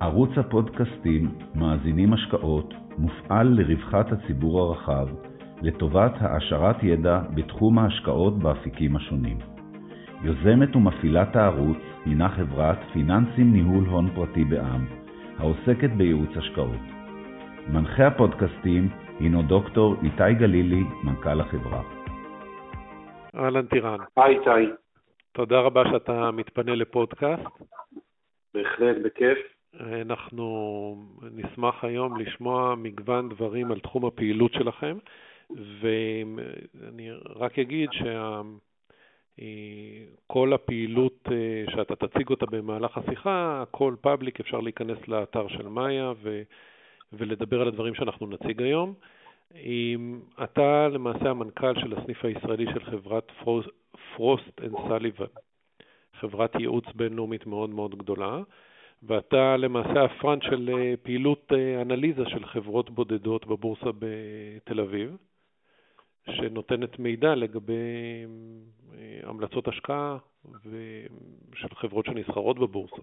ערוץ הפודקאסטים מאזינים השקעות מופעל לרווחת הציבור הרחב, לטובת העשרת ידע בתחום ההשקעות באפיקים השונים. יוזמת ומפעילת הערוץ הינה חברת פיננסים ניהול הון פרטי בע"מ, העוסקת בייעוץ השקעות. מנחה הפודקאסטים הינו דוקטור איתי גלילי, מנכ"ל החברה. אהלן טירן. היי איתי. תודה רבה שאתה מתפנה לפודקאסט. בהחלט, בכיף. אנחנו נשמח היום לשמוע מגוון דברים על תחום הפעילות שלכם, ואני רק אגיד שכל הפעילות שאתה תציג אותה במהלך השיחה, הכל פאבליק, אפשר להיכנס לאתר של מאיה ו... ולדבר על הדברים שאנחנו נציג היום. אתה למעשה המנכ"ל של הסניף הישראלי של חברת פרוסט אנד סליבן, חברת ייעוץ בינלאומית מאוד מאוד גדולה, ואתה למעשה הפרונט של פעילות אנליזה של חברות בודדות בבורסה בתל אביב, שנותנת מידע לגבי המלצות השקעה של חברות שנסחרות בבורסה.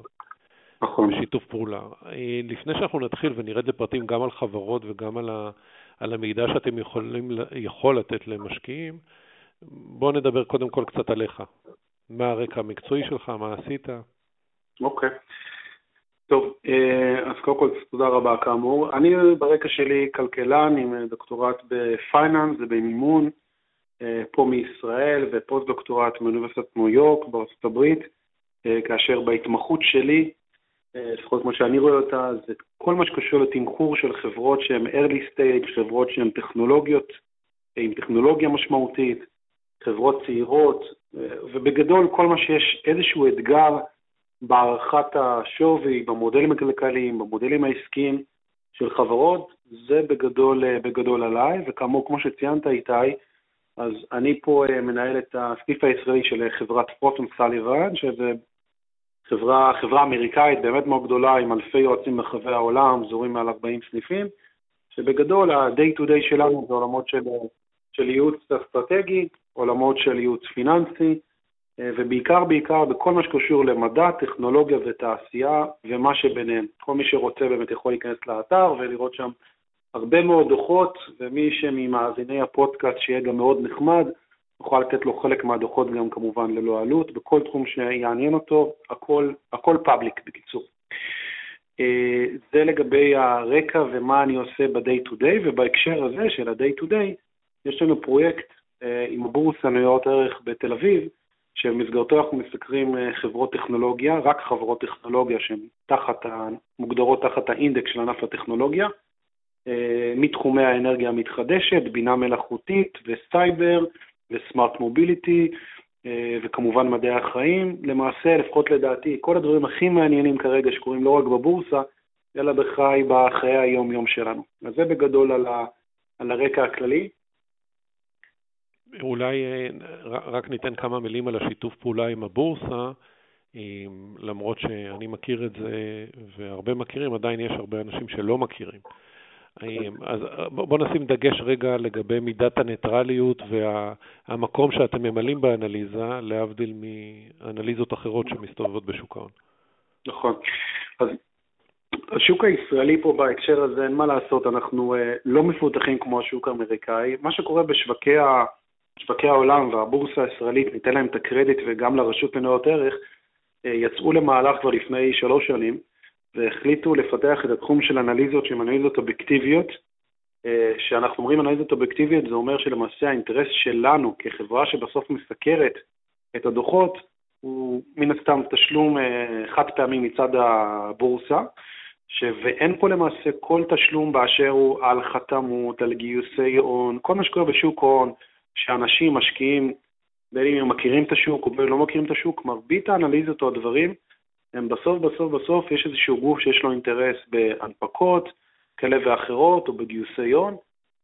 נכון. בשיתוף פעולה. לפני שאנחנו נתחיל ונרד לפרטים גם על חברות וגם על, ה, על המידע שאתם יכולים, יכול לתת למשקיעים, בואו נדבר קודם כל קצת עליך. מה הרקע המקצועי שלך, מה עשית? אוקיי. טוב, אז קודם כל תודה רבה כאמור. אני ברקע שלי כלכלן עם דוקטורט בפייננס ובמימון, פה מישראל, ופוסט דוקטורט מאוניברסיטת ניו יורק בארצות הברית, כאשר בהתמחות שלי לפחות כמו שאני רואה אותה, זה כל מה שקשור לתמחור של חברות שהן early stage, חברות שהן טכנולוגיות, עם טכנולוגיה משמעותית, חברות צעירות, ובגדול כל מה שיש איזשהו אתגר בהערכת השווי, במודלים הכלכליים, במודלים העסקיים של חברות, זה בגדול, בגדול עליי, וכאמור, כמו שציינת איתי, אז אני פה מנהל את הסניף הישראלי של חברת פרוטון סליבן, שזה חברה, חברה אמריקאית באמת מאוד גדולה עם אלפי יועצים ברחבי העולם, זורים מעל 40 סניפים, שבגדול ה-day to day שלנו זה עולמות של, של ייעוץ אסטרטגי, עולמות של ייעוץ פיננסי, ובעיקר בעיקר בכל מה שקשור למדע, טכנולוגיה ותעשייה ומה שביניהם. כל מי שרוצה באמת יכול להיכנס לאתר ולראות שם הרבה מאוד דוחות, ומי שממאזיני הפודקאסט שיהיה גם מאוד נחמד, נוכל לתת לו חלק מהדוחות גם כמובן ללא עלות, בכל תחום שיעניין אותו, הכל, הכל פאבליק בקיצור. זה לגבי הרקע ומה אני עושה ב-day to day, ובהקשר הזה של ה-day to day, יש לנו פרויקט עם הבורסה ניירות ערך בתל אביב, שבמסגרתו אנחנו מסקרים חברות טכנולוגיה, רק חברות טכנולוגיה שהן תחת, מוגדרות תחת האינדקס של ענף הטכנולוגיה, מתחומי האנרגיה המתחדשת, בינה מלאכותית וסייבר, וסמארט מוביליטי, וכמובן מדעי החיים. למעשה, לפחות לדעתי, כל הדברים הכי מעניינים כרגע שקורים לא רק בבורסה, אלא בחי, בחיי היום-יום שלנו. אז זה בגדול על, ה, על הרקע הכללי. אולי רק ניתן כמה מילים על השיתוף פעולה עם הבורסה, למרות שאני מכיר את זה והרבה מכירים, עדיין יש הרבה אנשים שלא מכירים. אז בוא נשים דגש רגע לגבי מידת הניטרליות והמקום שאתם ממלאים באנליזה, להבדיל מאנליזות אחרות שמסתובבות בשוק ההון. נכון. אז השוק הישראלי פה בהקשר הזה, אין מה לעשות, אנחנו לא מפותחים כמו השוק האמריקאי. מה שקורה בשווקי שווקי העולם והבורסה הישראלית, ניתן להם את הקרדיט וגם לרשות לניירות ערך, יצאו למהלך כבר לפני שלוש שנים, והחליטו לפתח את התחום של אנליזות שהן אנליזות אובייקטיביות. כשאנחנו אומרים אנליזות אובייקטיביות, זה אומר שלמעשה האינטרס שלנו כחברה שבסוף מסקרת את הדוחות, הוא מן הסתם תשלום חד פעמי מצד הבורסה, ש... ואין פה למעשה כל תשלום באשר הוא על חתמות, על גיוסי הון, כל מה שקורה בשוק ההון, שאנשים משקיעים, בין אם הם מכירים את השוק או לא מכירים את השוק, מרבית האנליזות או הדברים, הם בסוף בסוף בסוף יש איזשהו גוף שיש לו אינטרס בהנפקות כאלה ואחרות או בגיוסי הון,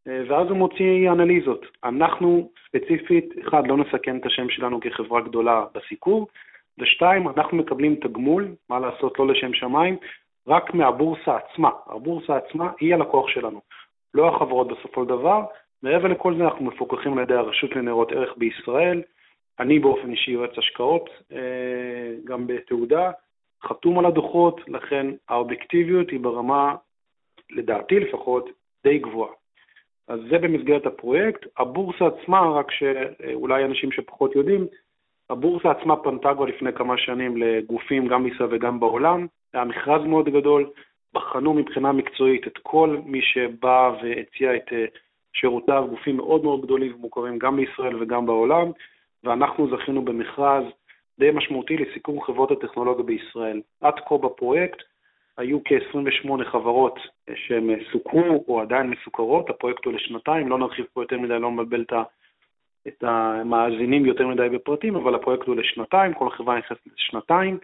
ואז הוא מוציא אנליזות. אנחנו ספציפית, אחד, לא נסכן את השם שלנו כחברה גדולה בסיקור, ושתיים, אנחנו מקבלים תגמול, מה לעשות, לא לשם שמיים, רק מהבורסה עצמה. הבורסה עצמה היא הלקוח שלנו, לא החברות בסופו של דבר. מעבר לכל זה אנחנו מפוקחים על ידי הרשות לניירות ערך בישראל, אני באופן אישי יועץ השקעות, גם בתעודה, חתום על הדוחות, לכן האובייקטיביות היא ברמה, לדעתי לפחות, די גבוהה. אז זה במסגרת הפרויקט. הבורסה עצמה, רק שאולי אנשים שפחות יודעים, הבורסה עצמה פנתה כבר לפני כמה שנים לגופים גם בישראל וגם בעולם. היה מכרז מאוד גדול, בחנו מבחינה מקצועית את כל מי שבא והציע את אה, שירותיו, גופים מאוד מאוד גדולים ומוכרים גם בישראל וגם בעולם, ואנחנו זכינו במכרז די משמעותי לסיכום חברות הטכנולוגיה בישראל. עד כה בפרויקט היו כ-28 חברות שהן סוכרו או עדיין מסוכרות, הפרויקט הוא לשנתיים, לא נרחיב פה יותר מדי, לא מבלבל את המאזינים יותר מדי בפרטים, אבל הפרויקט הוא לשנתיים, כל חברה נכנסת לשנתיים,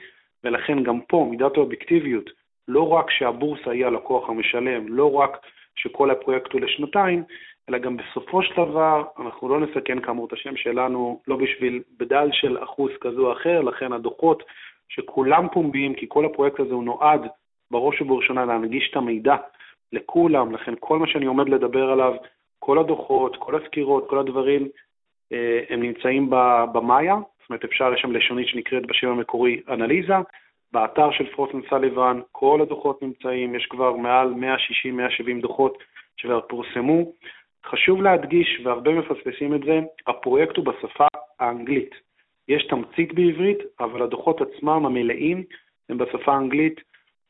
ולכן גם פה מידת האובייקטיביות, לא רק שהבורסה היא הלקוח המשלם, לא רק שכל הפרויקט הוא לשנתיים, אלא גם בסופו של דבר אנחנו לא נסכן כאמור את השם שלנו, לא בשביל בדל של אחוז כזה או אחר, לכן הדוחות שכולם פומביים, כי כל הפרויקט הזה הוא נועד בראש ובראשונה להנגיש את המידע לכולם, לכן כל מה שאני עומד לדבר עליו, כל הדוחות, כל הסקירות, כל הדברים, אה, הם נמצאים במאיה, זאת אומרת אפשר, יש שם לשונית שנקראת בשם המקורי אנליזה, באתר של פרוסן סליבן כל הדוחות נמצאים, יש כבר מעל 160-170 דוחות שכבר פורסמו. חשוב להדגיש, והרבה מפספסים את זה, הפרויקט הוא בשפה האנגלית. יש תמצית בעברית, אבל הדוחות עצמם המלאים הם בשפה האנגלית,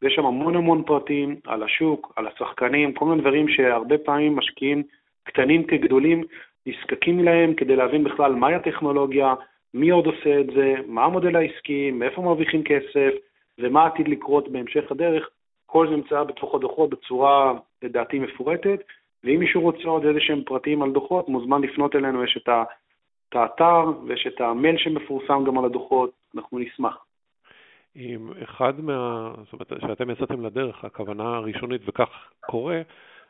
ויש שם המון המון פרטים על השוק, על השחקנים, כל מיני דברים שהרבה פעמים משקיעים קטנים כגדולים נזקקים להם כדי להבין בכלל מהי הטכנולוגיה, מי עוד עושה את זה, מה המודל העסקי, מאיפה מרוויחים כסף ומה עתיד לקרות בהמשך הדרך. כל זה נמצא בתוך הדוחות בצורה, לדעתי, מפורטת, ואם מישהו רוצה עוד איזה שהם פרטים על דוחות, מוזמן לפנות אלינו, יש את, האתר ויש את המייל שמפורסם גם על הדוחות, אנחנו נשמח. עם אחד מה... זאת אומרת, שאתם יצאתם לדרך, הכוונה הראשונית, וכך קורה,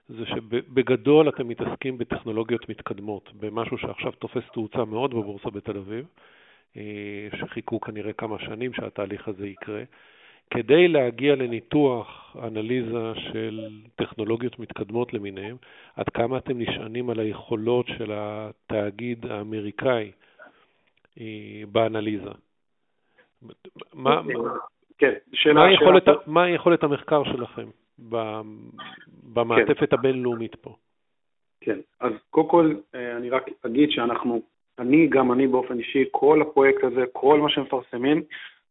זה שבגדול אתם מתעסקים בטכנולוגיות מתקדמות, במשהו שעכשיו תופס תאוצה מאוד בבורסה בתל אביב, אה, שחיכו כנראה כמה שנים שהתהליך הזה יקרה. כדי להגיע לניתוח, אנליזה של טכנולוגיות מתקדמות למיניהן, עד כמה אתם נשענים על היכולות של התאגיד האמריקאי אה, באנליזה? מה, כן, שאלה, מה, יכולת, שאלה... מה יכולת המחקר שלכם במעטפת כן. הבינלאומית פה? כן, אז קודם כל אה, אני רק אגיד שאנחנו, אני, גם אני באופן אישי, כל הפרויקט הזה, כל מה שמפרסמים,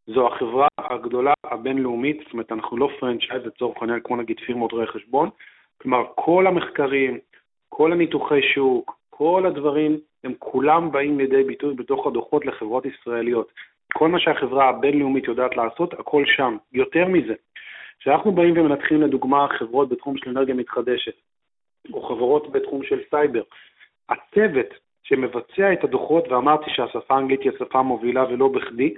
זו החברה הגדולה הבינלאומית, זאת אומרת, אנחנו לא פרנצ'ייז לצורך העניין, כמו נגיד פירמות רואי חשבון, כלומר, כל המחקרים, כל הניתוחי שוק, כל הדברים, הם כולם באים לידי ביטוי בתוך הדוחות לחברות ישראליות. כל מה שהחברה הבינלאומית יודעת לעשות, הכל שם. יותר מזה, כשאנחנו באים ומנתחים לדוגמה חברות בתחום של אנרגיה מתחדשת, או חברות בתחום של סייבר, הצוות שמבצע את הדוחות, ואמרתי שהשפה האנגלית היא השפה המובילה ולא בכדי,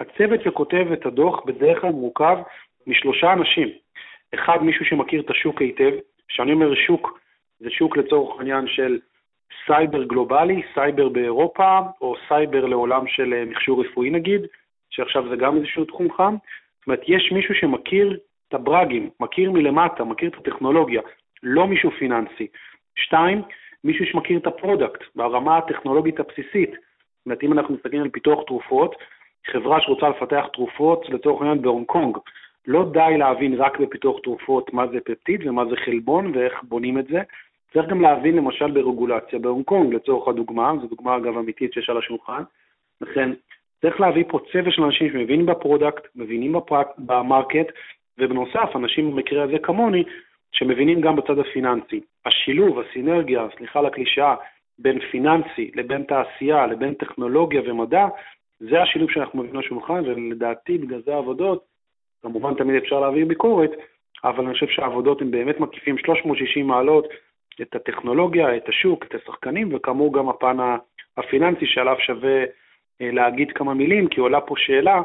הצוות שכותב את הדוח בדרך כלל מורכב משלושה אנשים. אחד, מישהו שמכיר את השוק היטב, כשאני אומר שוק, זה שוק לצורך העניין של סייבר גלובלי, סייבר באירופה, או סייבר לעולם של אה, מכשור רפואי נגיד, שעכשיו זה גם איזשהו תחום חם. זאת אומרת, יש מישהו שמכיר את הברגים, מכיר מלמטה, מכיר את הטכנולוגיה, לא מישהו פיננסי. שתיים, מישהו שמכיר את ה product ברמה הטכנולוגית הבסיסית. זאת אומרת, אם אנחנו מסתכלים על פיתוח תרופות, חברה שרוצה לפתח תרופות, לצורך העניין בהונג קונג, לא די להבין רק בפיתוח תרופות מה זה פפטיד ומה זה חלבון ואיך בונים את זה, צריך גם להבין למשל ברגולציה בהונג קונג, לצורך הדוגמה, זו דוגמה אגב אמיתית שיש על השולחן, לכן צריך להביא פה צוות של אנשים שמבינים ב product, מבינים בפרק, ב market, ובנוסף, אנשים במקרה הזה כמוני, שמבינים גם בצד הפיננסי. השילוב, הסינרגיה, סליחה על הקלישאה, בין פיננסי לבין תעשייה לבין טכנולוגיה ומדע, זה השילוב שאנחנו מביאים לשולחן, ולדעתי בגלל זה העבודות, כמובן תמיד אפשר להעביר ביקורת, אבל אני חושב שהעבודות הן באמת מקיפים 360 מעלות את הטכנולוגיה, את השוק, את השחקנים, וכאמור גם הפן הפיננסי שעליו שווה אה, להגיד כמה מילים, כי עולה פה שאלה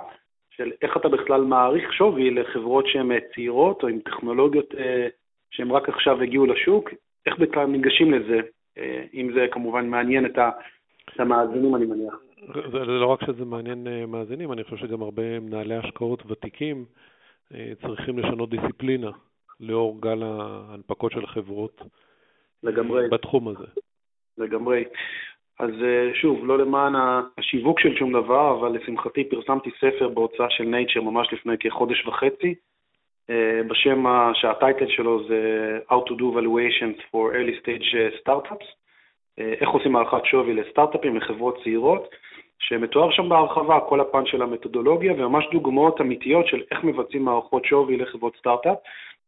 של איך אתה בכלל מעריך שווי לחברות שהן אה, צעירות או עם טכנולוגיות אה, שהן רק עכשיו הגיעו לשוק, איך בכלל ניגשים לזה, אם זה כמובן מעניין את המאזינים אני מניח. זה לא רק שזה מעניין מאזינים, אני חושב שגם הרבה מנהלי השקעות ותיקים צריכים לשנות דיסציפלינה לאור גל ההנפקות של חברות לגמרי. בתחום הזה. לגמרי. אז אה, שוב, לא למען השיווק של שום דבר, אבל לשמחתי פרסמתי ספר בהוצאה של נייצ'ר ממש לפני כחודש וחצי, אה, בשם שהטייטל שלו זה How to do valuations for early stage startups, איך עושים הערכת שווי לסטארט-אפים, לחברות צעירות, שמתואר שם בהרחבה כל הפן של המתודולוגיה וממש דוגמאות אמיתיות של איך מבצעים מערכות שווי לחברות סטארט-אפ.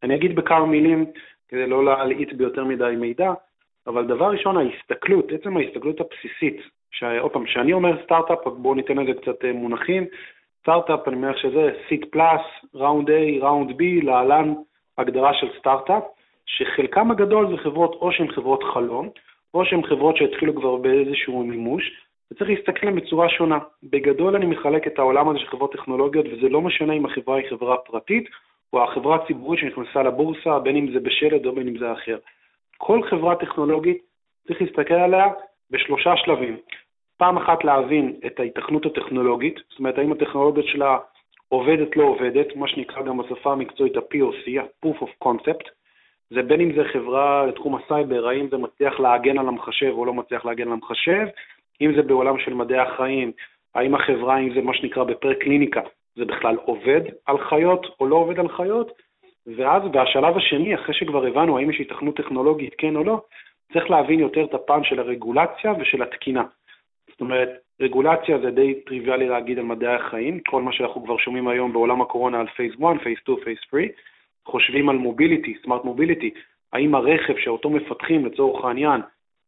אני אגיד בכמה מילים, כדי לא להלעיט ביותר מדי מידע, אבל דבר ראשון, ההסתכלות, עצם ההסתכלות הבסיסית, שעוד פעם, כשאני אומר סטארט-אפ, בואו ניתן לזה קצת אה, מונחים, סטארט-אפ, אני מניח שזה seed plus, round A, round B, להלן הגדרה של סטארט-אפ, שחלקם הגדול זה חברות או שהן חברות חלום, או שהן חברות שהתחילו כבר באיזשהו מימוש, וצריך להסתכל עליהן בצורה שונה. בגדול אני מחלק את העולם הזה של חברות טכנולוגיות, וזה לא משנה אם החברה היא חברה פרטית או החברה הציבורית שנכנסה לבורסה, בין אם זה בשלד או בין אם זה אחר. כל חברה טכנולוגית צריך להסתכל עליה בשלושה שלבים. פעם אחת להבין את ההיתכנות הטכנולוגית, זאת אומרת, האם הטכנולוגיה שלה עובדת, לא עובדת, מה שנקרא גם בשפה המקצועית ה-POC, ה-Proof of Concept, זה בין אם זה חברה לתחום הסייבר, האם זה מצליח להגן על המחשב או לא מצליח להגן על המחשב, אם זה בעולם של מדעי החיים, האם החברה, אם זה מה שנקרא בפרה-קליניקה, זה בכלל עובד על חיות או לא עובד על חיות, ואז בשלב השני, אחרי שכבר הבנו האם יש היתכנות טכנולוגית כן או לא, צריך להבין יותר את הפן של הרגולציה ושל התקינה. זאת אומרת, רגולציה זה די טריוויאלי להגיד על מדעי החיים, כל מה שאנחנו כבר שומעים היום בעולם הקורונה על phase 1, phase 2, phase 3, חושבים על mobility, smart mobility, האם הרכב שאותו מפתחים לצורך העניין,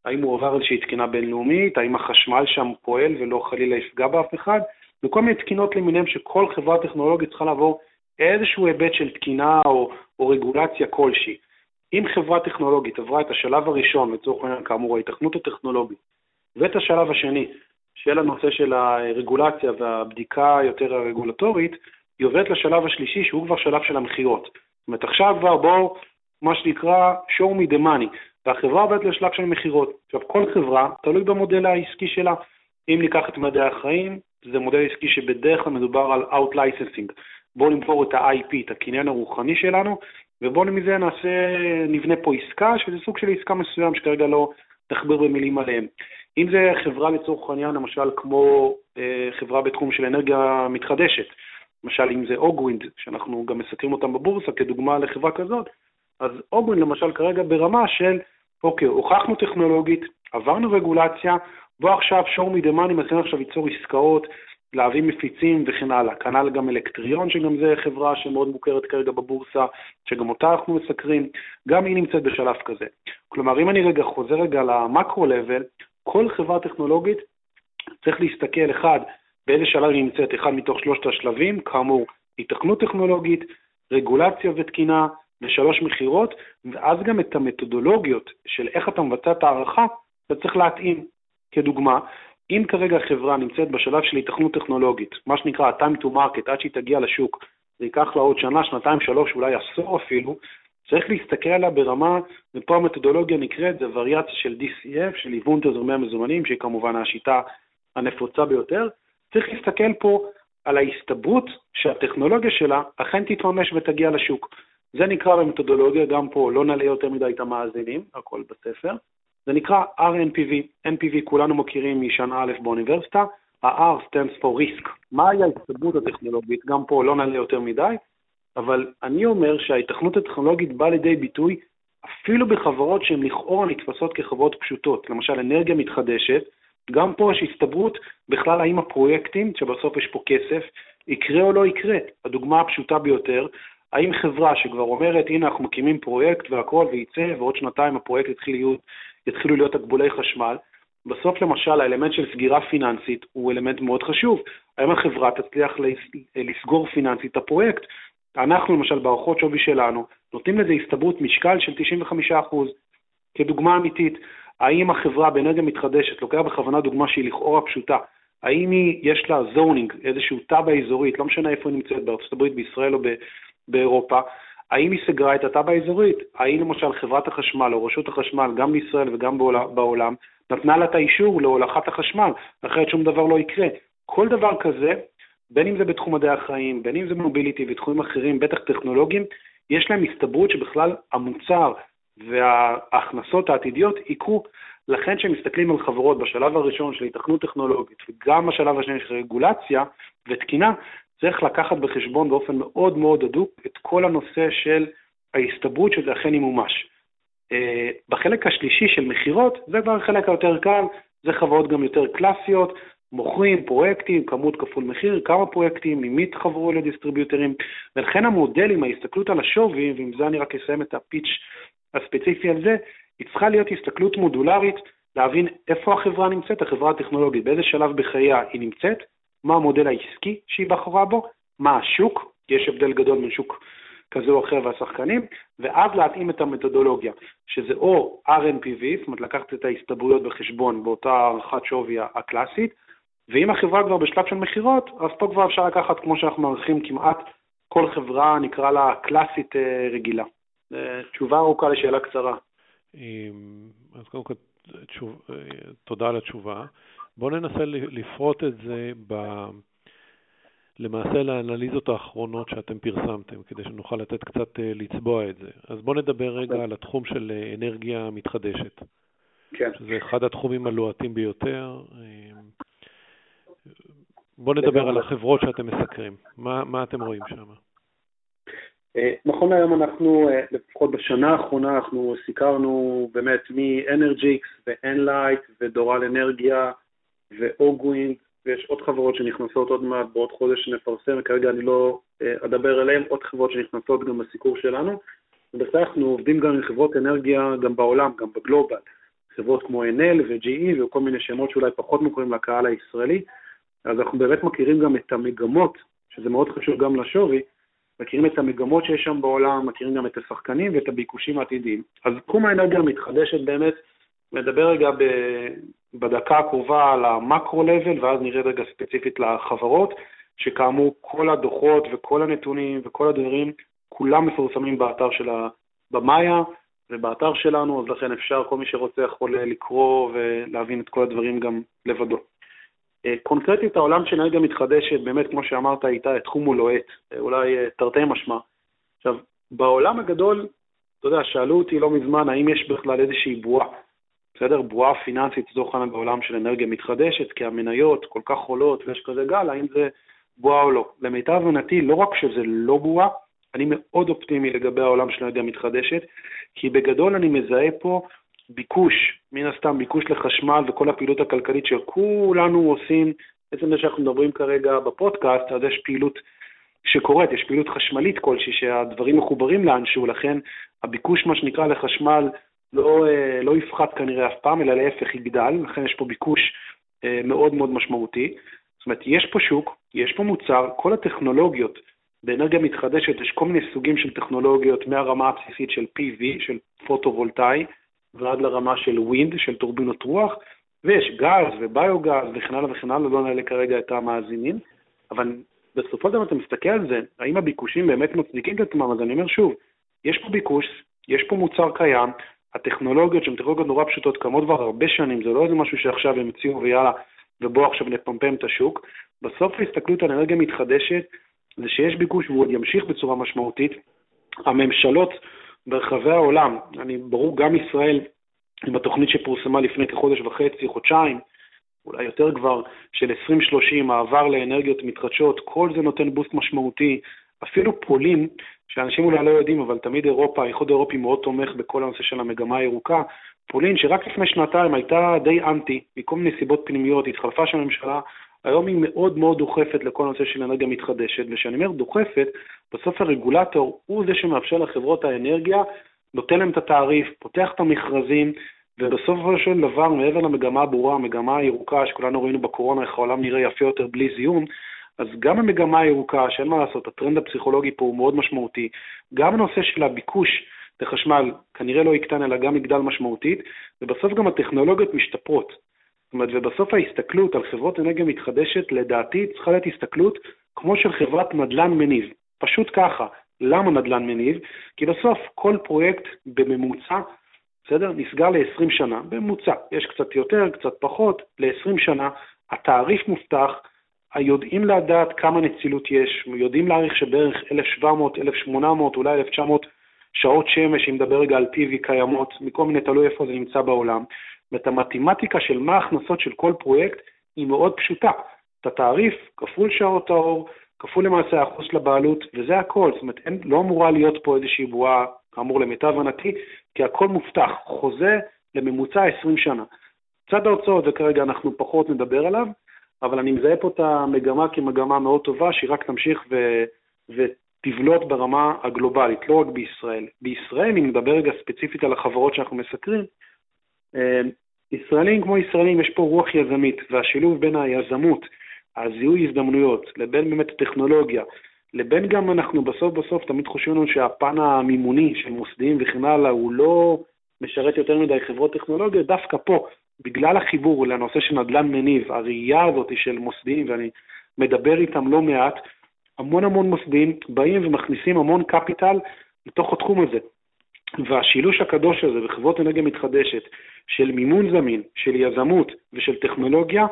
האם הוא עובר איזושהי תקינה בינלאומית, האם החשמל שם פועל ולא חלילה יפגע באף אחד, וכל מיני תקינות למיניהם שכל חברה טכנולוגית צריכה לעבור איזשהו היבט של תקינה או, או רגולציה כלשהי. אם חברה טכנולוגית עברה את השלב הראשון, לצורך העניין כאמור ההיתכנות הטכנולוגית, ואת השלב השני, של הנושא של הרגולציה והבדיקה היותר הרגולטורית, היא עוברת לשלב השלישי, שהוא כבר שלב של המכירות. זאת אומרת, עכשיו כבר בואו, מה שנקרא, show me the money, והחברה עוברת לשלב של מכירות. עכשיו, כל חברה, תלוי במודל העסקי שלה. אם ניקח את מדעי החיים, זה מודל עסקי שבדרך כלל מדובר על out-licensing. בואו נמכור את ה-IP, את הקניין הרוחני שלנו, ובואו מזה נעשה, נבנה פה עסקה, שזה סוג של עסקה מסוים שכרגע לא נכביר במילים עליהם. אם זה חברה לצורך העניין, למשל כמו אה, חברה בתחום של אנרגיה מתחדשת, למשל אם זה אוגווינד, שאנחנו גם מסקרים אותם בבורסה כדוגמה לחברה כזאת, אז אוגווינד למשל כרגע ברמה של, אוקיי, הוכחנו טכנולוגית, עברנו רגולציה, בוא עכשיו show me the money, מתחילים עכשיו ליצור עסקאות, להביא מפיצים וכן הלאה. כנ"ל גם אלקטריון, שגם זה חברה שמאוד מוכרת כרגע בבורסה, שגם אותה אנחנו מסקרים, גם היא נמצאת בשלב כזה. כלומר, אם אני רגע חוזר רגע למקרו-לבל, כל חברה טכנולוגית צריך להסתכל, אחד, באיזה שלב היא נמצאת, אחד מתוך שלושת השלבים, כאמור, התכנות טכנולוגית, רגולציה ותקינה, ושלוש מכירות, ואז גם את המתודולוגיות של איך אתה מבצע את ההערכה, אתה צריך להתאים. כדוגמה, אם כרגע חברה נמצאת בשלב של התכנות טכנולוגית, מה שנקרא ה-time to market, עד שהיא תגיע לשוק, זה ייקח לה עוד שנה, שנתיים, שלוש, אולי עשור אפילו, צריך להסתכל עליה ברמה, ופה המתודולוגיה נקראת, זה וריאציה של DCF, של היוון תזרמי המזומנים, שהיא כמובן השיטה הנפוצה ביותר. צריך להסתכל פה על ההסתברות שהטכנולוגיה שלה אכן תתממש ותגיע לשוק. זה נקרא במתודולוגיה, גם פה לא נלאה יותר מדי את המאזינים, הכל בספר. זה נקרא RNPV, NPV כולנו מכירים משנה א' באוניברסיטה, ה-R stands for risk. מהי ההתקדמות הטכנולוגית? גם פה לא נעלה יותר מדי, אבל אני אומר שההיתכנות הטכנולוגית באה לידי ביטוי אפילו בחברות שהן לכאורה נתפסות כחברות פשוטות, למשל אנרגיה מתחדשת, גם פה יש הסתברות בכלל האם הפרויקטים, שבסוף יש פה כסף, יקרה או לא יקרה. הדוגמה הפשוטה ביותר, האם חברה שכבר אומרת, הנה אנחנו מקימים פרויקט והכל וייצא, ועוד שנתיים הפרויקט יתחיל להיות יתחילו להיות תקבולי חשמל. בסוף למשל האלמנט של סגירה פיננסית הוא אלמנט מאוד חשוב. האם החברה תצליח לסגור פיננסית את הפרויקט? אנחנו למשל בהערכות שווי שלנו נותנים לזה הסתברות משקל של 95%. כדוגמה אמיתית, האם החברה באנרגיה מתחדשת, לוקח בכוונה דוגמה שהיא לכאורה פשוטה, האם היא, יש לה זונינג, איזשהו תב"ע אזורית, לא משנה איפה היא נמצאת, בארצות הברית, בישראל או באירופה, האם היא סגרה את התב"ע האזורית? האם למשל חברת החשמל או רשות החשמל, גם בישראל וגם בעולם, נתנה לה את האישור להולכת החשמל, אחרת שום דבר לא יקרה. כל דבר כזה, בין אם זה בתחום מדעי החיים, בין אם זה מוביליטי ותחומים אחרים, בטח טכנולוגיים, יש להם הסתברות שבכלל המוצר וההכנסות העתידיות יקרו. לכן כשמסתכלים על חברות בשלב הראשון של התכנות טכנולוגית וגם בשלב השני של רגולציה ותקינה, צריך לקחת בחשבון באופן מאוד מאוד הדוק את כל הנושא של ההסתברות שזה אכן ימומש. אה, בחלק השלישי של מכירות, זה כבר החלק היותר קל, זה חברות גם יותר קלאסיות, מוכרים פרויקטים, כמות כפול מחיר, כמה פרויקטים, ממי תחברו לדיסטריביוטרים, ולכן המודל עם ההסתכלות על השווי, ועם זה אני רק אסיים את הפיץ' הספציפי על זה, היא צריכה להיות הסתכלות מודולרית, להבין איפה החברה נמצאת, החברה הטכנולוגית, באיזה שלב בחייה היא נמצאת, מה המודל העסקי שהיא בחרה בו, מה השוק, יש הבדל גדול בין שוק כזה או אחר והשחקנים, ואז להתאים את המתודולוגיה, שזה או RNPV, זאת אומרת לקחת את ההסתברויות בחשבון באותה הערכת שווי הקלאסית, ואם החברה כבר בשלב של מכירות, אז פה כבר אפשר לקחת, כמו שאנחנו מעריכים, כמעט כל חברה, נקרא לה קלאסית אה, רגילה. אה, תשובה ארוכה לשאלה קצרה. אז קודם כל, אה, תודה על התשובה. בואו ננסה לפרוט את זה ב... למעשה לאנליזות האחרונות שאתם פרסמתם, כדי שנוכל לתת קצת לצבוע את זה. אז בואו נדבר רגע על התחום של אנרגיה מתחדשת. כן. שזה אחד התחומים הלוהטים ביותר. בואו נדבר על החברות שאתם מסקרים. מה, מה אתם רואים שם? אה, נכון להיום אנחנו, אה, לפחות בשנה האחרונה, אנחנו סיקרנו באמת מ-Energix ו-Enlight ודורל אנרגיה ו-Ogwind, ויש עוד חברות שנכנסות עוד מעט בעוד חודש שנפרסם, וכרגע אני לא אה, אדבר עליהן, עוד חברות שנכנסות גם בסיקור שלנו. ובכלל אנחנו עובדים גם עם חברות אנרגיה גם בעולם, גם בגלובל. חברות כמו NL ו-GE וכל מיני שמות שאולי פחות מוכרים לקהל הישראלי. אז אנחנו באמת מכירים גם את המגמות, שזה מאוד חשוב גם לשווי, מכירים את המגמות שיש שם בעולם, מכירים גם את השחקנים ואת הביקושים העתידיים. אז תחום האנרגיה המתחדשת באמת, נדבר רגע ב, בדקה הקרובה על המקרו-לבל, ואז נראה רגע ספציפית לחברות, שכאמור כל הדוחות וכל הנתונים וכל הדברים, כולם מפורסמים באתר של במאיה ובאתר שלנו, אז לכן אפשר, כל מי שרוצה יכול לקרוא ולהבין את כל הדברים גם לבדו. אה, קונקרטית העולם של אנרגיה מתחדשת, באמת, כמו שאמרת, איתה, תחום הוא לוהט, אה, אולי אה, תרתי משמע. עכשיו, בעולם הגדול, אתה יודע, שאלו אותי לא מזמן, האם יש בכלל איזושהי בועה, בסדר? בועה פיננסית לצורך העניין בעולם של אנרגיה מתחדשת, כי המניות כל כך עולות ויש כזה גל, האם זה בועה או לא. למיטב הבנתי, לא רק שזה לא בועה, אני מאוד אופטימי לגבי העולם של אנרגיה מתחדשת, כי בגדול אני מזהה פה ביקוש, מן הסתם ביקוש לחשמל וכל הפעילות הכלכלית שכולנו עושים, בעצם זה שאנחנו מדברים כרגע בפודקאסט, אז יש פעילות שקורית, יש פעילות חשמלית כלשהי שהדברים מחוברים לאנשהו, לכן הביקוש, מה שנקרא, לחשמל לא, אה, לא יפחת כנראה אף פעם, אלא להפך יגדל, לכן יש פה ביקוש אה, מאוד מאוד משמעותי. זאת אומרת, יש פה שוק, יש פה מוצר, כל הטכנולוגיות באנרגיה מתחדשת, יש כל מיני סוגים של טכנולוגיות מהרמה הבסיסית של PV, של פוטו-וולטאי, ועד לרמה של wind, של טורבינות רוח, ויש גז וביוגז וכן הלאה וכן הלאה, לא נלאה כרגע את המאזינים, אבל בסופו של דבר אתה מסתכל על זה, האם הביקושים באמת מצדיקים את עצמם, אז אני אומר שוב, יש פה ביקוש, יש פה מוצר קיים, הטכנולוגיות שהן טכנולוגיות נורא פשוטות קמות כבר הרבה שנים, זה לא איזה משהו שעכשיו הם הציעו ויאללה, ובואו עכשיו נפמפם את השוק. בסוף ההסתכלות על אנרגיה מתחדשת זה שיש ביקוש והוא עוד ימשיך בצורה משמעותית. הממשלות ברחבי העולם, אני ברור גם ישראל, עם התוכנית שפורסמה לפני כחודש וחצי, חודשיים, אולי יותר כבר, של 2030, מעבר לאנרגיות מתחדשות, כל זה נותן בוסט משמעותי. אפילו פולין, שאנשים אולי לא יודעים, אבל תמיד אירופה, האיחוד האירופי מאוד תומך בכל הנושא של המגמה הירוקה. פולין, שרק לפני שנתיים הייתה די אנטי, מכל מיני סיבות פנימיות, התחלפה של הממשלה, היום היא מאוד מאוד דוחפת לכל הנושא של אנרגיה מתחדשת, וכשאני אומר דוחפת, בסוף הרגולטור הוא זה שמאפשר לחברות האנרגיה, נותן להם את התעריף, פותח את המכרזים, ובסופו של דבר, מעבר למגמה הברורה, המגמה הירוקה שכולנו ראינו בקורונה, איך העולם נראה יפה יותר בלי זיהום, אז גם המגמה הירוקה, שאין מה לעשות, הטרנד הפסיכולוגי פה הוא מאוד משמעותי, גם הנושא של הביקוש לחשמל כנראה לא יקטן אלא גם יגדל משמעותית, ובסוף גם הטכנולוגיות משתפרות. זאת אומרת, ובסוף ההסתכלות על חברות אנרגיה מתחדשת, לדעתי צריכה להיות הסתכלות כמו של חברת נדל"ן מניב. פשוט ככה. למה נדל"ן מניב? כי בסוף כל פרויקט בממוצע, בסדר? נסגר ל-20 שנה, בממוצע. יש קצת יותר, קצת פחות, ל-20 שנה. התעריף מובטח, יודעים לדעת כמה נצילות יש, יודעים להעריך שבערך 1,700, 1,800, אולי 1,900 שעות שמש, אם נדבר רגע על PV קיימות, מכל מיני, תלוי איפה זה נמצא בעולם. ואת המתמטיקה של מה ההכנסות של כל פרויקט היא מאוד פשוטה. את התעריף כפול שעות האור, כפול למעשה האחוז של הבעלות, וזה הכל. זאת אומרת, אין, לא אמורה להיות פה איזושהי בועה, כאמור למיטב הבנתי, כי הכל מובטח. חוזה לממוצע 20 שנה. צד ההוצאות, וכרגע אנחנו פחות נדבר עליו, אבל אני מזהה פה את המגמה כמגמה מאוד טובה, שהיא רק תמשיך ו... ותבלוט ברמה הגלובלית, לא רק בישראל. בישראל, אם נדבר רגע ספציפית על החברות שאנחנו מסקרים, אה, ישראלים כמו ישראלים, יש פה רוח יזמית, והשילוב בין היזמות, הזיהוי הזדמנויות, לבין באמת הטכנולוגיה, לבין גם אנחנו בסוף בסוף תמיד חושבים לנו שהפן המימוני של מוסדיים וכן הלאה הוא לא משרת יותר מדי חברות טכנולוגיות, דווקא פה, בגלל החיבור לנושא של נדל"ן מניב, הראייה הזאת של מוסדיים, ואני מדבר איתם לא מעט, המון המון מוסדיים באים ומכניסים המון קפיטל לתוך התחום הזה. והשילוש הקדוש הזה בחברות אנרגיה מתחדשת של מימון זמין, של יזמות ושל טכנולוגיה,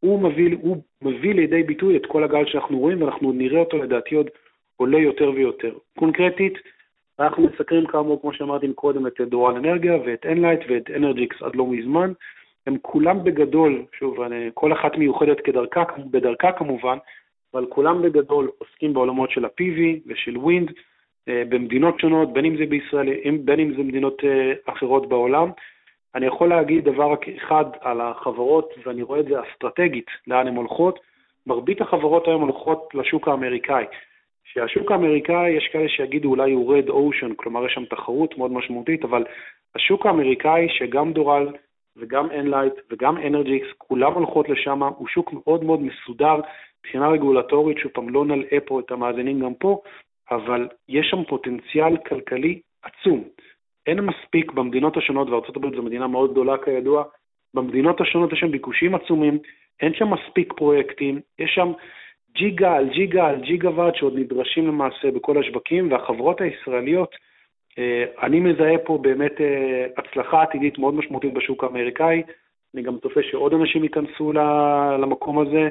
הוא מביא, הוא מביא לידי ביטוי את כל הגל שאנחנו רואים, ואנחנו נראה אותו לדעתי עוד עולה יותר ויותר. קונקרטית, אנחנו מסקרים כאמור, כמו שאמרתי קודם, את דורל אנרגיה ואת אנלייט ואת אנרג'יקס עד לא מזמן. הם כולם בגדול, שוב, כל אחת מיוחדת כדרכה, בדרכה כמובן, אבל כולם בגדול עוסקים בעולמות של ה-PV ושל wind אה, במדינות שונות, בין אם זה בישראל, בין אם זה מדינות אה, אחרות בעולם. אני יכול להגיד דבר אחד על החברות, ואני רואה את זה אסטרטגית, לאן הן הולכות. מרבית החברות היום הולכות לשוק האמריקאי. שהשוק האמריקאי, יש כאלה שיגידו אולי הוא red ocean, כלומר יש שם תחרות מאוד משמעותית, אבל השוק האמריקאי, שגם דורל וגם אנלייט וגם אנרג'יקס, כולם הולכות לשם, הוא שוק מאוד מאוד מסודר מבחינה רגולטורית, שוב פעם, לא נלאה פה את המאזינים גם פה, אבל יש שם פוטנציאל כלכלי עצום. אין מספיק במדינות השונות, וארה"ב זו מדינה מאוד גדולה כידוע, במדינות השונות יש שם ביקושים עצומים, אין שם מספיק פרויקטים, יש שם ג'יגה על ג'יגה על ג'יגה ועד שעוד נדרשים למעשה בכל השווקים, והחברות הישראליות, אני מזהה פה באמת אה, הצלחה עתידית מאוד משמעותית בשוק האמריקאי, אני גם צופה שעוד אנשים ייכנסו למקום הזה,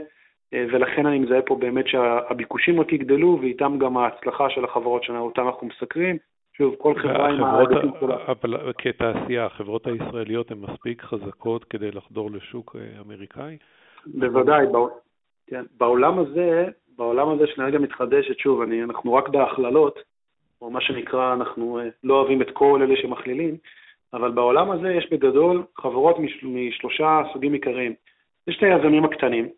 אה, ולכן אני מזהה פה באמת שהביקושים רק יגדלו, ואיתם גם ההצלחה של החברות שאותן אנחנו מסקרים. שוב, כל חברה עם ההיבטים שלה. אבל כתעשייה, החברות הישראליות הן מספיק חזקות כדי לחדור לשוק אה, אמריקאי? בוודאי, כן, בעולם הזה, בעולם הזה של אנרגיה מתחדשת, שוב, אני, אנחנו רק בהכללות, או מה שנקרא, אנחנו אה, לא אוהבים את כל אלה שמכלילים, אבל בעולם הזה יש בגדול חברות מש, משלושה סוגים עיקריים. יש את היזמים הקטנים,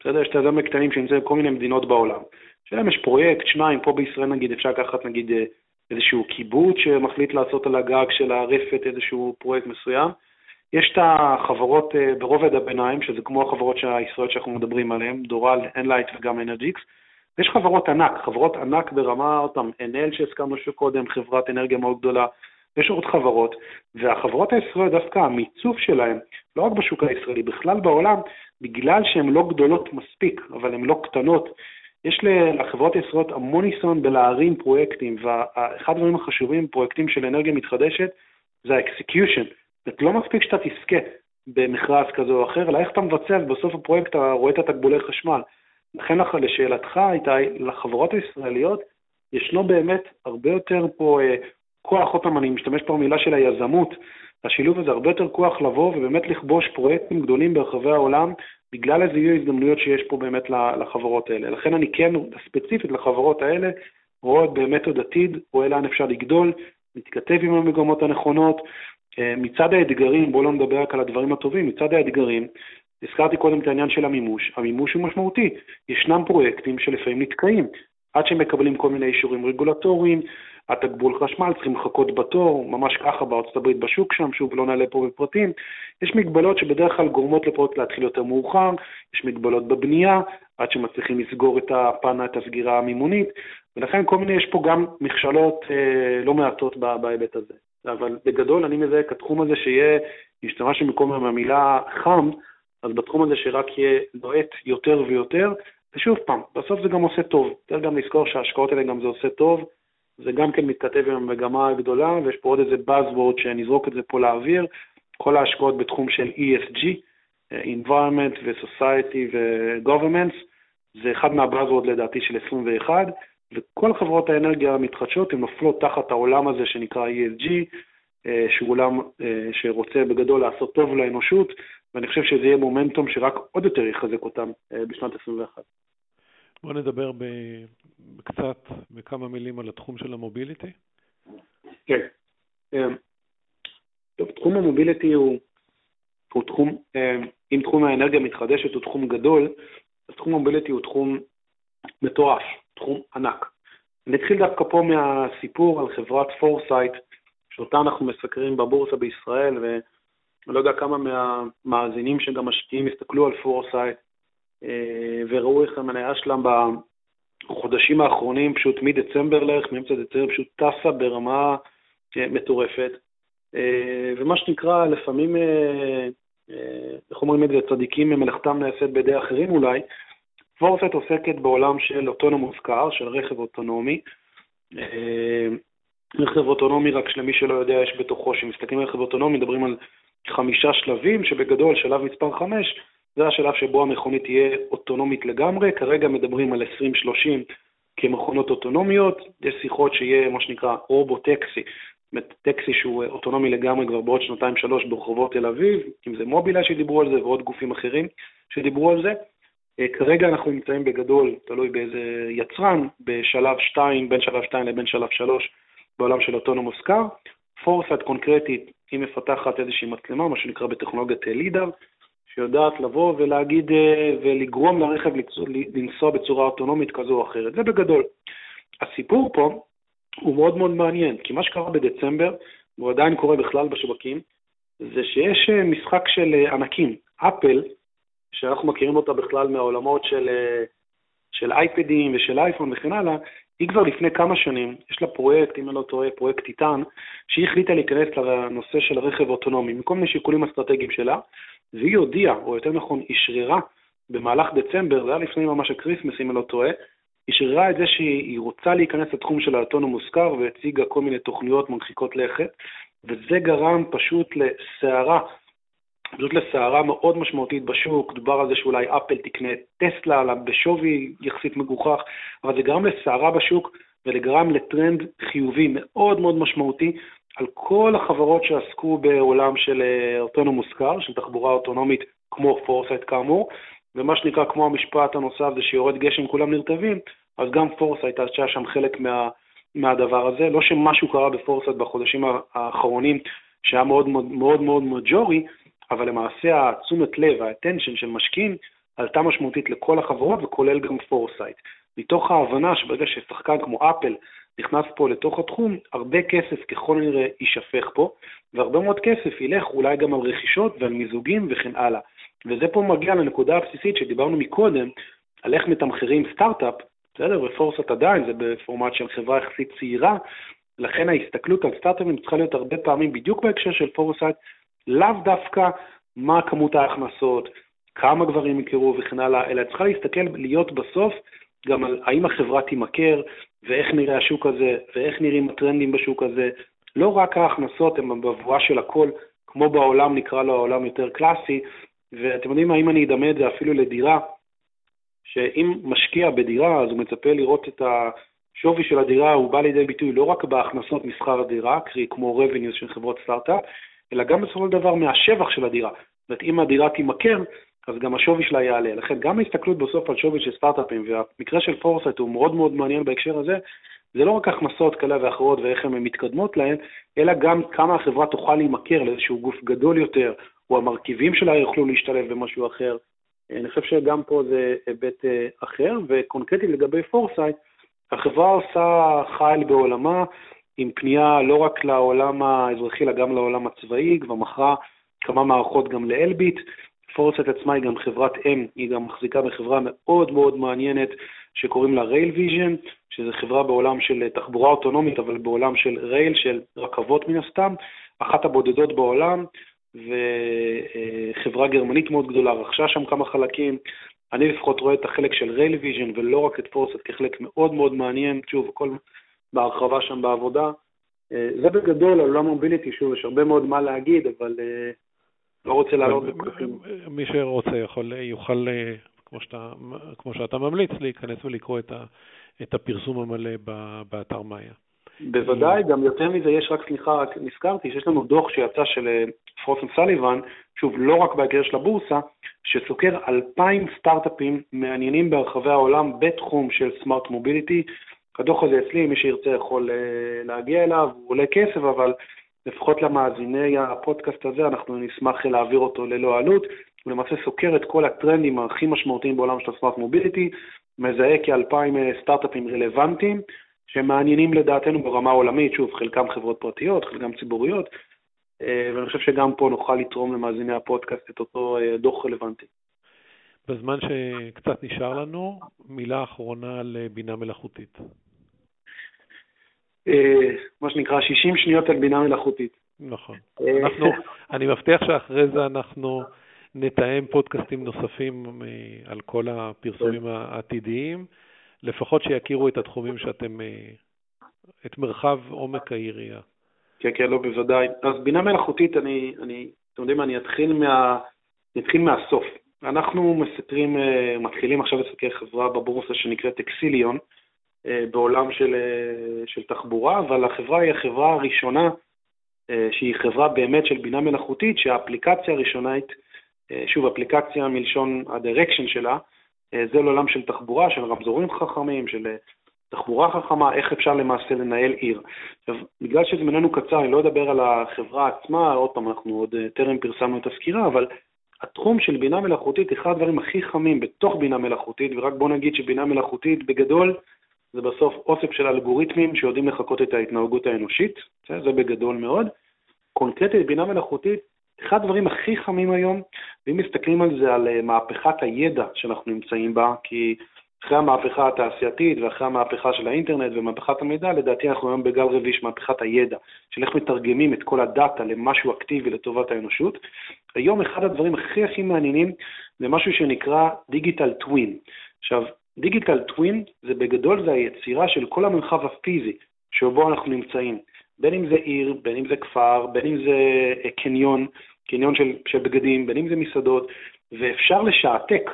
בסדר? יש את היזמים הקטנים שנמצאים בכל מיני מדינות בעולם. שלהם יש פרויקט, שניים, פה בישראל נגיד, אפשר לקחת נגיד אה, איזשהו קיבוץ שמחליט לעשות על הגג של הרפת איזשהו פרויקט מסוים. יש את החברות אה, ברובד הביניים, שזה כמו החברות הישראליות שאנחנו מדברים עליהן, דורל, אנלייט וגם אנרג'יקס. ויש חברות ענק, חברות ענק ברמה, פעם, Enel שהזכרנו שקודם, חברת אנרגיה מאוד גדולה, יש עוד חברות, והחברות הישראליות, דווקא המיצוב שלהן, לא רק בשוק הישראלי, בכלל בעולם, בגלל שהן לא גדולות מספיק, אבל הן לא קטנות, יש לחברות הישראליות המון ניסיון בלהרים פרויקטים, ואחד הדברים החשובים בפרויקטים של אנרגיה מתחדשת זה ה-execution. זאת לא מספיק שאתה תזכה במכרז כזה או אחר, אלא איך אתה מבצע, ובסוף הפרויקט אתה רואה את התקבולי חשמל. לכן לשאלתך, איתי, לחברות הישראליות ישנו באמת הרבה יותר פה אה, כוח, עוד פעם אני משתמש פה במילה של היזמות, השילוב הזה הרבה יותר כוח לבוא ובאמת לכבוש פרויקטים גדולים ברחבי העולם, בגלל איזה יהיו הזדמנויות שיש פה באמת לחברות האלה. לכן אני כן, ספציפית לחברות האלה, רואה באמת עוד עתיד, רואה לאן אפשר לגדול, מתכתב עם המגמות הנכונות. אה, מצד האתגרים, בואו לא נדבר רק על הדברים הטובים, מצד האתגרים, הזכרתי קודם את העניין של המימוש, המימוש הוא משמעותי. ישנם פרויקטים שלפעמים נתקעים, עד שמקבלים כל מיני אישורים רגולטוריים, התגבול חשמל, צריכים לחכות בתור, ממש ככה בארצות הברית בשוק שם, שוב, לא נעלה פה בפרטים. יש מגבלות שבדרך כלל גורמות לפרויקט להתחיל יותר מאוחר, יש מגבלות בבנייה, עד שמצליחים לסגור את הפן, את הסגירה המימונית, ולכן כל מיני, יש פה גם מכשלות אה, לא מעטות בהיבט הזה. אבל בגדול אני מזהה כתחום הזה שיהיה, השתמשנו במקום המילה חם, אז בתחום הזה שרק יהיה לוהט יותר ויותר, ושוב פעם, בסוף זה גם עושה טוב. צריך גם לזכור שההשקעות האלה גם זה עושה טוב, זה גם כן מתכתב עם המגמה הגדולה, ויש פה עוד איזה Buzzword שנזרוק את זה פה לאוויר, כל ההשקעות בתחום של ESG, אה, environment ו-society ו-governments, זה אחד מה-Buzzword לדעתי של 21, וכל חברות האנרגיה המתחדשות הן נופלות תחת העולם הזה שנקרא ESG, שהוא עולם שרוצה בגדול לעשות טוב לאנושות, ואני חושב שזה יהיה מומנטום שרק עוד יותר יחזק אותם בשנת 21. בוא נדבר קצת, בכמה מילים על התחום של המוביליטי. כן. טוב, תחום ה mobility הוא, הוא תחום, אם תחום האנרגיה המתחדשת הוא תחום גדול, אז תחום ה mobility הוא תחום מטורף, תחום ענק. אני אתחיל דווקא פה מהסיפור על חברת פורסייט, שאותה אנחנו מסקרים בבורסה בישראל, ואני לא יודע כמה מהמאזינים שגם משקיעים הסתכלו על פורסייט, אה, וראו איך המניה שלהם בחודשים האחרונים, פשוט מדצמבר לערך, מאמצע דצמבר, פשוט טסה ברמה אה, מטורפת. אה, ומה שנקרא, לפעמים, איך אומרים את זה, צדיקים ממלאכתם נעשית בידי אחרים אולי, פורסט עוסקת בעולם של אוטונומוס קאר, של רכב אוטונומי. רכב אוטונומי, רק שלמי שלא יודע, יש בתוכו, כשמסתכלים על רכב אוטונומי, מדברים על חמישה שלבים, שבגדול, שלב מספר חמש, זה השלב שבו המכונית תהיה אוטונומית לגמרי, כרגע מדברים על 2030 כמכונות אוטונומיות, יש שיחות שיהיה מה שנקרא רובוטקסי, זאת טקסי שהוא אוטונומי לגמרי כבר בעוד שנתיים-שלוש ברחובות תל אביב, אם זה מובילה שדיברו על זה ועוד גופים אחרים שדיברו על זה. אה, כרגע אנחנו נמצאים בגדול, תלוי באיזה יצרן, בשלב 2, בין שלב 2 לבין שלב 3 בעולם של אוטונומוס קאר. פורסט קונקרטית, היא מפתחת איזושהי מצלמה, מה שנקרא בטכנולוגיית לידר, שיודעת לבוא ולהגיד אה, ולגרום לרכב לנסוע בצורה אוטונומית כזו או אחרת. זה בגדול. הסיפור פה הוא מאוד מאוד מעניין, כי מה שקרה בדצמבר, והוא עדיין קורה בכלל בשווקים, זה שיש אה, משחק של אה, ענקים. אפל, שאנחנו מכירים אותה בכלל מהעולמות של, של אייפדים ושל אייפון וכן הלאה, היא כבר לפני כמה שנים, יש לה פרויקט, אם אני לא טועה, פרויקט טיטן, שהיא החליטה להיכנס לנושא של רכב אוטונומי, מכל מיני שיקולים אסטרטגיים שלה, והיא הודיעה, או יותר נכון, אשררה במהלך דצמבר, זה היה לפני ממש ה Christmas, אם אני לא טועה, אשררה את זה שהיא רוצה להיכנס לתחום של ה autonomous car והציגה כל מיני תוכניות מרחיקות לכת, וזה גרם פשוט לסערה, פשוט לסערה מאוד משמעותית בשוק, דובר על זה שאולי אפל תקנה טסלה בשווי יחסית מגוחך, אבל זה גרם לסערה בשוק ולגרם לטרנד חיובי מאוד מאוד משמעותי על כל החברות שעסקו בעולם של אה, autonomous car, של תחבורה אוטונומית כמו פורסייט כאמור, ומה שנקרא כמו המשפט הנוסף זה שיורד גשם כולם נרטבים, אז גם פורסייט היה שם חלק מה, מהדבר הזה. לא שמשהו קרה בפורסייט בחודשים האחרונים שהיה מאוד מאוד מאוד, מאוד major י, אבל למעשה התשומת לב, ה attention של משקיעים עלתה משמעותית לכל החברות וכולל גם פורסייט. מתוך ההבנה שברגע ששחקן כמו אפל נכנס פה לתוך התחום, הרבה כסף ככל הנראה יישפך פה, והרבה מאוד כסף ילך אולי גם על רכישות ועל מיזוגים וכן הלאה. וזה פה מגיע לנקודה הבסיסית שדיברנו מקודם, על איך מתמחרים סטארט-אפ, בסדר? ופורסט עדיין, זה בפורמט של חברה יחסית צעירה, לכן ההסתכלות על סטארט-אפים צריכה להיות הרבה פעמים בדיוק בהקשר של פורסט, לאו דווקא מה כמות ההכנסות, כמה גברים יכירו וכן הלאה, אלא צריכה להסתכל, להיות בסוף גם על האם החברה תימכר, ואיך נראה השוק הזה, ואיך נראים הטרנדים בשוק הזה. לא רק ההכנסות הן בבואה של הכל, כמו בעולם, נקרא לו העולם יותר קלאסי, ואתם יודעים מה, אם אני אדמה את זה אפילו לדירה, שאם משקיע בדירה, אז הוא מצפה לראות את השווי של הדירה, הוא בא לידי ביטוי לא רק בהכנסות משכר הדירה, קרי כמו revenues של חברות סטארט-אפ, אלא גם בסופו של דבר מהשבח של הדירה. זאת אומרת, אם הדירה תימכר, אז גם השווי שלה יעלה. לכן גם ההסתכלות בסוף על שווי של סטארט-אפים, והמקרה של Foresight הוא מאוד מאוד מעניין בהקשר הזה, זה לא רק הכנסות כאלה ואחרות ואיך הן מתקדמות להן, אלא גם כמה החברה תוכל להימכר לאיזשהו גוף גדול יותר, או המרכיבים שלה יוכלו להשתלב במשהו אחר. אני חושב שגם פה זה היבט אה, אחר, וקונקרטית לגבי Foresight, החברה עושה חייל בעולמה, עם פנייה לא רק לעולם האזרחי, אלא גם לעולם הצבאי, כבר מכרה כמה מערכות גם לאלביט. Foresight עצמה היא גם חברת אם, היא גם מחזיקה בחברה מאוד מאוד מעניינת שקוראים לה Rail Vision, שזו חברה בעולם של תחבורה אוטונומית, אבל בעולם של rail, של רכבות מן הסתם, אחת הבודדות בעולם, וחברה גרמנית מאוד גדולה, רכשה שם כמה חלקים. אני לפחות רואה את החלק של Rail Vision ולא רק את Foresight כחלק מאוד מאוד מעניין, שוב, הכל בהרחבה שם בעבודה. זה בגדול על עולם מוביליטי, שוב, יש הרבה מאוד מה להגיד, אבל לא רוצה לעלות בפרטים. מי שרוצה יכול, יוכל, כמו שאתה, כמו שאתה ממליץ, להיכנס ולקרוא את, ה, את הפרסום המלא באתר מאיה. בוודאי, גם יותר מזה יש רק, סליחה, רק נזכרתי שיש לנו דוח שיצא של אה, פרוסן סליבן, שוב, לא רק בהקשר של הבורסה, שסוקר אלפיים סטארט-אפים מעניינים ברחבי העולם בתחום של סמארט מוביליטי. הדוח הזה אצלי, מי שירצה יכול אה, להגיע אליו, הוא עולה כסף, אבל לפחות למאזיני הפודקאסט הזה, אנחנו נשמח להעביר אותו ללא עלות. הוא למעשה סוקר את כל הטרנדים הכי משמעותיים בעולם של הסמארט מוביליטי, מזהה כאלפיים אה, סטארט-אפים רלוונטיים, שמעניינים לדעתנו ברמה עולמית, שוב, חלקם חברות פרטיות, חלקם ציבוריות, אה, ואני חושב שגם פה נוכל לתרום למאזיני הפודקאסט את אותו דוח רלוונטי. בזמן שקצת נשאר לנו, מילה אחרונה על בינה מלאכותית. מה שנקרא 60 שניות על בינה מלאכותית. נכון. אנחנו, אני מבטיח שאחרי זה אנחנו נתאם פודקאסטים נוספים על כל הפרסומים העתידיים. לפחות שיכירו את התחומים שאתם, אה, את מרחב עומק העירייה. כן, כן, לא, בוודאי. אז בינה מלאכותית, אני, אני, אתם יודעים, אני אתחיל, מה, אני אתחיל מהסוף. אנחנו מסתרים, אה, מתחילים עכשיו לסקר חברה בבורסה שנקראת אקסיליון, אה, בעולם של, של תחבורה, אבל החברה היא החברה הראשונה, שהיא חברה באמת של בינה מלאכותית, שהאפליקציה הראשונית, שוב, אפליקציה מלשון ה-direction שלה, אה, זה לעולם של תחבורה, של רמזורים חכמים, של אה, תחבורה חכמה, איך אפשר למעשה לנהל עיר. עכשיו, בגלל שזמננו קצר, אני לא אדבר על החברה עצמה, עוד פעם, אנחנו עוד אה, טרם פרסמנו את הסקירה, אבל התחום של בינה מלאכותית, אחד הדברים הכי חמים בתוך בינה מלאכותית, ורק בוא נגיד שבינה מלאכותית בגדול זה בסוף אוסף של אלגוריתמים שיודעים לחקות את ההתנהגות האנושית, זה בגדול מאוד. קונקרטית, בינה מלאכותית אחד הדברים הכי חמים היום, ואם מסתכלים על זה, על אה, מהפכת הידע שאנחנו נמצאים בה, כי אחרי המהפכה התעשייתית ואחרי המהפכה של האינטרנט ומהפכת המידע, לדעתי אנחנו היום בגל רביעי של מהפכת הידע, של איך מתרגמים את כל הדאטה למשהו אקטיבי לטובת האנושות. היום אחד הדברים הכי הכי מעניינים זה משהו שנקרא דיגיטל טווין. עכשיו, דיגיטל טווין זה בגדול זה היצירה של כל המרחב הפיזי שבו אנחנו נמצאים. בין אם זה עיר, בין אם זה כפר, בין אם זה אה, קניון, קניון של, של בגדים, בין אם זה מסעדות, ואפשר לשעתק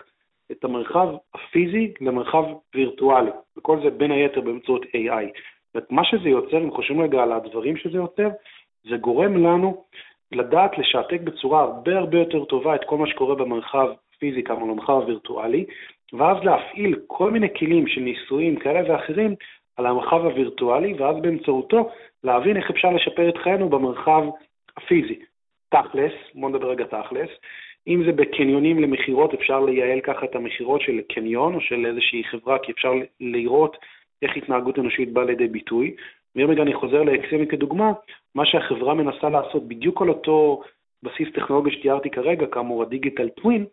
את המרחב הפיזי למרחב וירטואלי, וכל זה בין היתר באמצעות AI. ומה שזה יוצר, אם חושבים רגע על הדברים שזה יוצר, זה גורם לנו לדעת לשעתק בצורה הרבה הרבה יותר טובה את כל מה שקורה במרחב פיזי, כמה במרחב הווירטואלי, ואז להפעיל כל מיני כלים של ניסויים כאלה ואחרים על המרחב הווירטואלי, ואז באמצעותו להבין איך אפשר לשפר את חיינו במרחב הפיזי. תכלס, בואו נדבר רגע תכלס, אם זה בקניונים למכירות, אפשר לייעל ככה את המכירות של קניון או של איזושהי חברה, כי אפשר לראות איך התנהגות אנושית באה לידי ביטוי. ואם רגע אני חוזר לאקסמי כדוגמה, מה שהחברה מנסה לעשות בדיוק על אותו בסיס טכנולוגי שתיארתי כרגע, כאמור ה digital twin,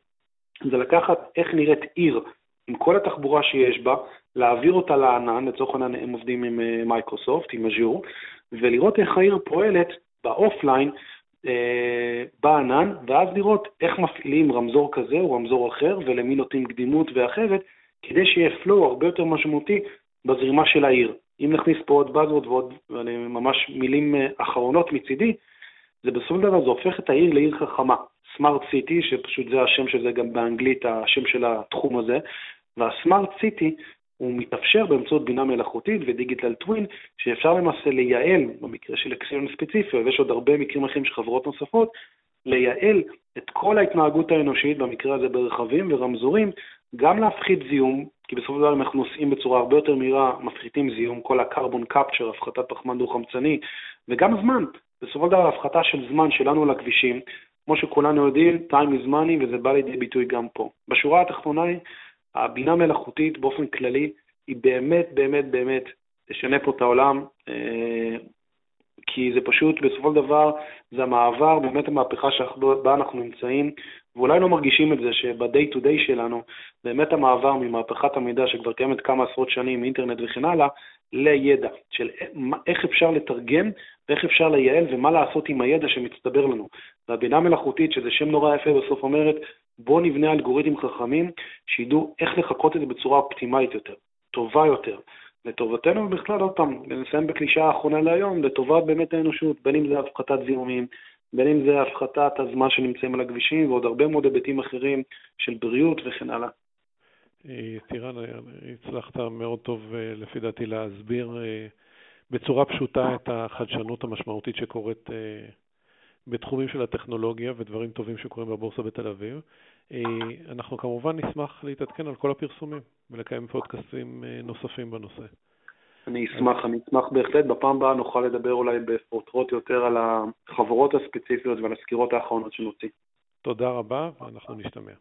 זה לקחת איך נראית עיר עם כל התחבורה שיש בה, להעביר אותה לענן, לצורך העניין הם עובדים עם אה, מייקרוסופט, עם אג'ור, ולראות איך העיר פועלת ב offline, אה, בענן, ואז לראות איך מפעילים רמזור כזה או רמזור אחר, ולמי נותנים קדימות ואחרת, כדי שיהיה פלואו הרבה יותר משמעותי בזרימה של העיר. אם נכניס פה עוד באזוורד ועוד, ואני ממש מילים אה, אחרונות מצידי, זה בסופו של דבר זה הופך את העיר לעיר חכמה. סמארט סיטי, שפשוט זה השם של זה גם באנגלית, השם של התחום הזה, והסמארט סיטי הוא מתאפשר באמצעות בינה מלאכותית ודיגיטל טווין, שאפשר למעשה לייעל, במקרה של אקסיון ספציפי, ויש עוד הרבה מקרים אחרים של חברות נוספות, לייעל את כל ההתנהגות האנושית, במקרה הזה ברכבים ורמזורים, גם להפחית זיהום, כי בסופו של דבר אנחנו נוסעים בצורה הרבה יותר מהירה, מפחיתים זיהום, כל ה-carbon capture, הפחתת פחמן דו-חמצני, וגם זמן, בסופו של דבר הפחתה של זמן שלנו על הכבישים, כמו שכולנו יודעים, time is money, וזה בא לידי ביטוי גם פה. בשורה התחתונה היא, הבינה מלאכותית באופן כללי היא באמת באמת באמת תשנה פה את העולם, אה, כי זה פשוט, בסופו של דבר, זה המעבר, באמת המהפכה שבה אנחנו נמצאים, ואולי לא מרגישים את זה שב-day to day שלנו, באמת המעבר ממהפכת המידע שכבר קיימת כמה עשרות שנים, אינטרנט וכן הלאה, לידע של איך אפשר לתרגם ואיך אפשר לייעל ומה לעשות עם הידע שמצטבר לנו. והבינה מלאכותית, שזה שם נורא יפה, בסוף אומרת, בואו נבנה אלגוריתמים חכמים שידעו איך לחקות את זה בצורה אופטימלית יותר, טובה יותר. לטובתנו ובכלל, עוד פעם, נסיים בקלישה האחרונה להיום, לטובת באמת האנושות, בין אם זה הפחתת זיהומים, בין אם זה הפחתת הזמן שנמצאים על הכבישים ועוד הרבה מאוד היבטים אחרים של בריאות וכן הלאה. טירן, הצלחת מאוד טוב לפי דעתי להסביר בצורה פשוטה את החדשנות המשמעותית שקורית בתחומים של הטכנולוגיה ודברים טובים שקורים בבורסה בתל אביב. אנחנו כמובן נשמח להתעדכן על כל הפרסומים ולקיים פודקאסטים נוספים בנושא. אני אשמח, אני אשמח בהחלט. בפעם הבאה נוכל לדבר אולי בפרוטרוט יותר על החברות הספציפיות ועל הסקירות האחרונות שנוציא. תודה רבה, ואנחנו נשתמע.